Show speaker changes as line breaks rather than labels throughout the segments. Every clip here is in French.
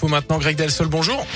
Faut maintenant Greg Delsol, bonjour.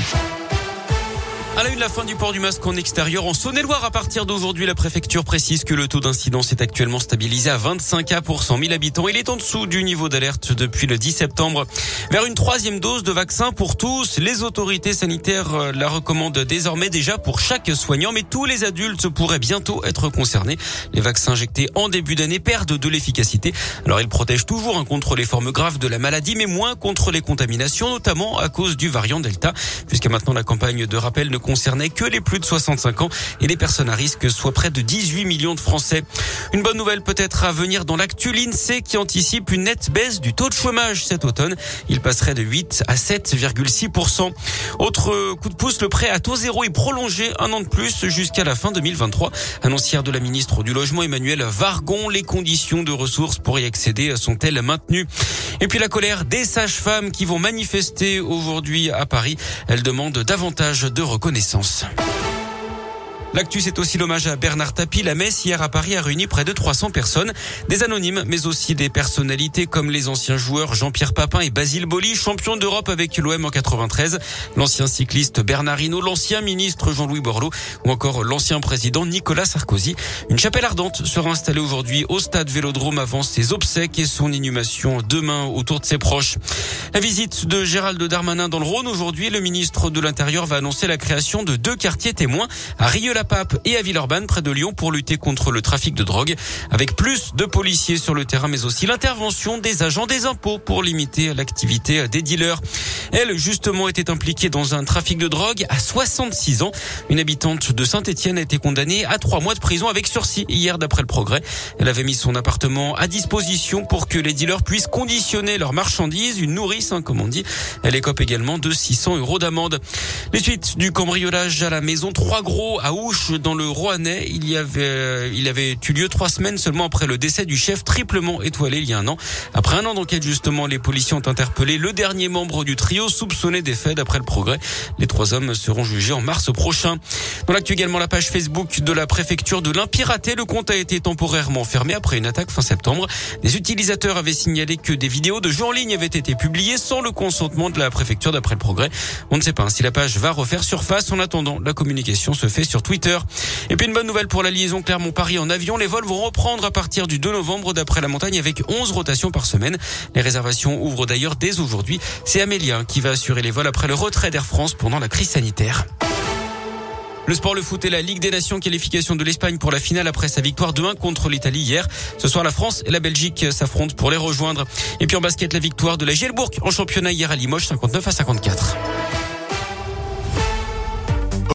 À la une, la fin du port du masque en extérieur en Saône-et-Loire. À partir d'aujourd'hui, la préfecture précise que le taux d'incidence est actuellement stabilisé à 25 cas pour 100 000 habitants. Il est en dessous du niveau d'alerte depuis le 10 septembre. Vers une troisième dose de vaccin pour tous, les autorités sanitaires euh, la recommandent désormais déjà pour chaque soignant, mais tous les adultes pourraient bientôt être concernés. Les vaccins injectés en début d'année perdent de l'efficacité. Alors ils protègent toujours hein, contre les formes graves de la maladie, mais moins contre les contaminations, notamment à cause du variant Delta. Jusqu'à maintenant, la campagne de rappel ne concernait que les plus de 65 ans et les personnes à risque, soit près de 18 millions de Français. Une bonne nouvelle peut-être à venir dans l'actu, l'INSEE qui anticipe une nette baisse du taux de chômage cet automne. Il passerait de 8 à 7,6%. Autre coup de pouce, le prêt à taux zéro est prolongé un an de plus jusqu'à la fin 2023. Annoncière de la ministre du Logement Emmanuel Vargon, les conditions de ressources pour y accéder sont-elles maintenues? Et puis la colère des sages-femmes qui vont manifester aujourd'hui à Paris. Elles demandent davantage de reconnaissance connaissance. L'actu, c'est aussi l'hommage à Bernard Tapie. La messe hier à Paris a réuni près de 300 personnes, des anonymes, mais aussi des personnalités comme les anciens joueurs Jean-Pierre Papin et Basile Boli, champion d'Europe avec l'OM en 93, l'ancien cycliste Bernard Hinault, l'ancien ministre Jean-Louis Borloo ou encore l'ancien président Nicolas Sarkozy. Une chapelle ardente sera installée aujourd'hui au stade Vélodrome avant ses obsèques et son inhumation demain autour de ses proches. La visite de Gérald Darmanin dans le Rhône aujourd'hui, le ministre de l'Intérieur va annoncer la création de deux quartiers témoins à Rieux Pape et à Villeurbanne, près de Lyon, pour lutter contre le trafic de drogue, avec plus de policiers sur le terrain, mais aussi l'intervention des agents des impôts pour limiter l'activité des dealers. Elle, justement, était impliquée dans un trafic de drogue à 66 ans. Une habitante de Saint-Etienne a été condamnée à trois mois de prison avec sursis hier, d'après le progrès. Elle avait mis son appartement à disposition pour que les dealers puissent conditionner leurs marchandises, une nourrice, hein, comme on dit. Elle écope également de 600 euros d'amende. Les suites du cambriolage à la maison, trois gros à Dans le Rouennais. Il y avait, euh, avait eu lieu trois semaines seulement après le décès du chef triplement étoilé il y a un an. Après un an d'enquête, justement, les policiers ont interpellé le dernier membre du trio soupçonné des faits d'après le progrès. Les trois hommes seront jugés en mars prochain. Dans l'actu également, la page Facebook de la préfecture de l'Impiraté. Le compte a été temporairement fermé après une attaque fin septembre. Les utilisateurs avaient signalé que des vidéos de jeux en ligne avaient été publiées sans le consentement de la préfecture d'après le progrès. On ne sait pas si la page va refaire surface. En attendant, la communication se fait sur Twitter. Et puis une bonne nouvelle pour la liaison Clermont-Paris en avion. Les vols vont reprendre à partir du 2 novembre d'après la montagne avec 11 rotations par semaine. Les réservations ouvrent d'ailleurs dès aujourd'hui. C'est Amélia qui va assurer les vols après le retrait d'Air France pendant la crise sanitaire. Le sport, le foot et la Ligue des Nations, qualification de l'Espagne pour la finale après sa victoire 2-1 contre l'Italie hier. Ce soir, la France et la Belgique s'affrontent pour les rejoindre. Et puis en basket, la victoire de la Gielbourg en championnat hier à Limoges, 59 à 54.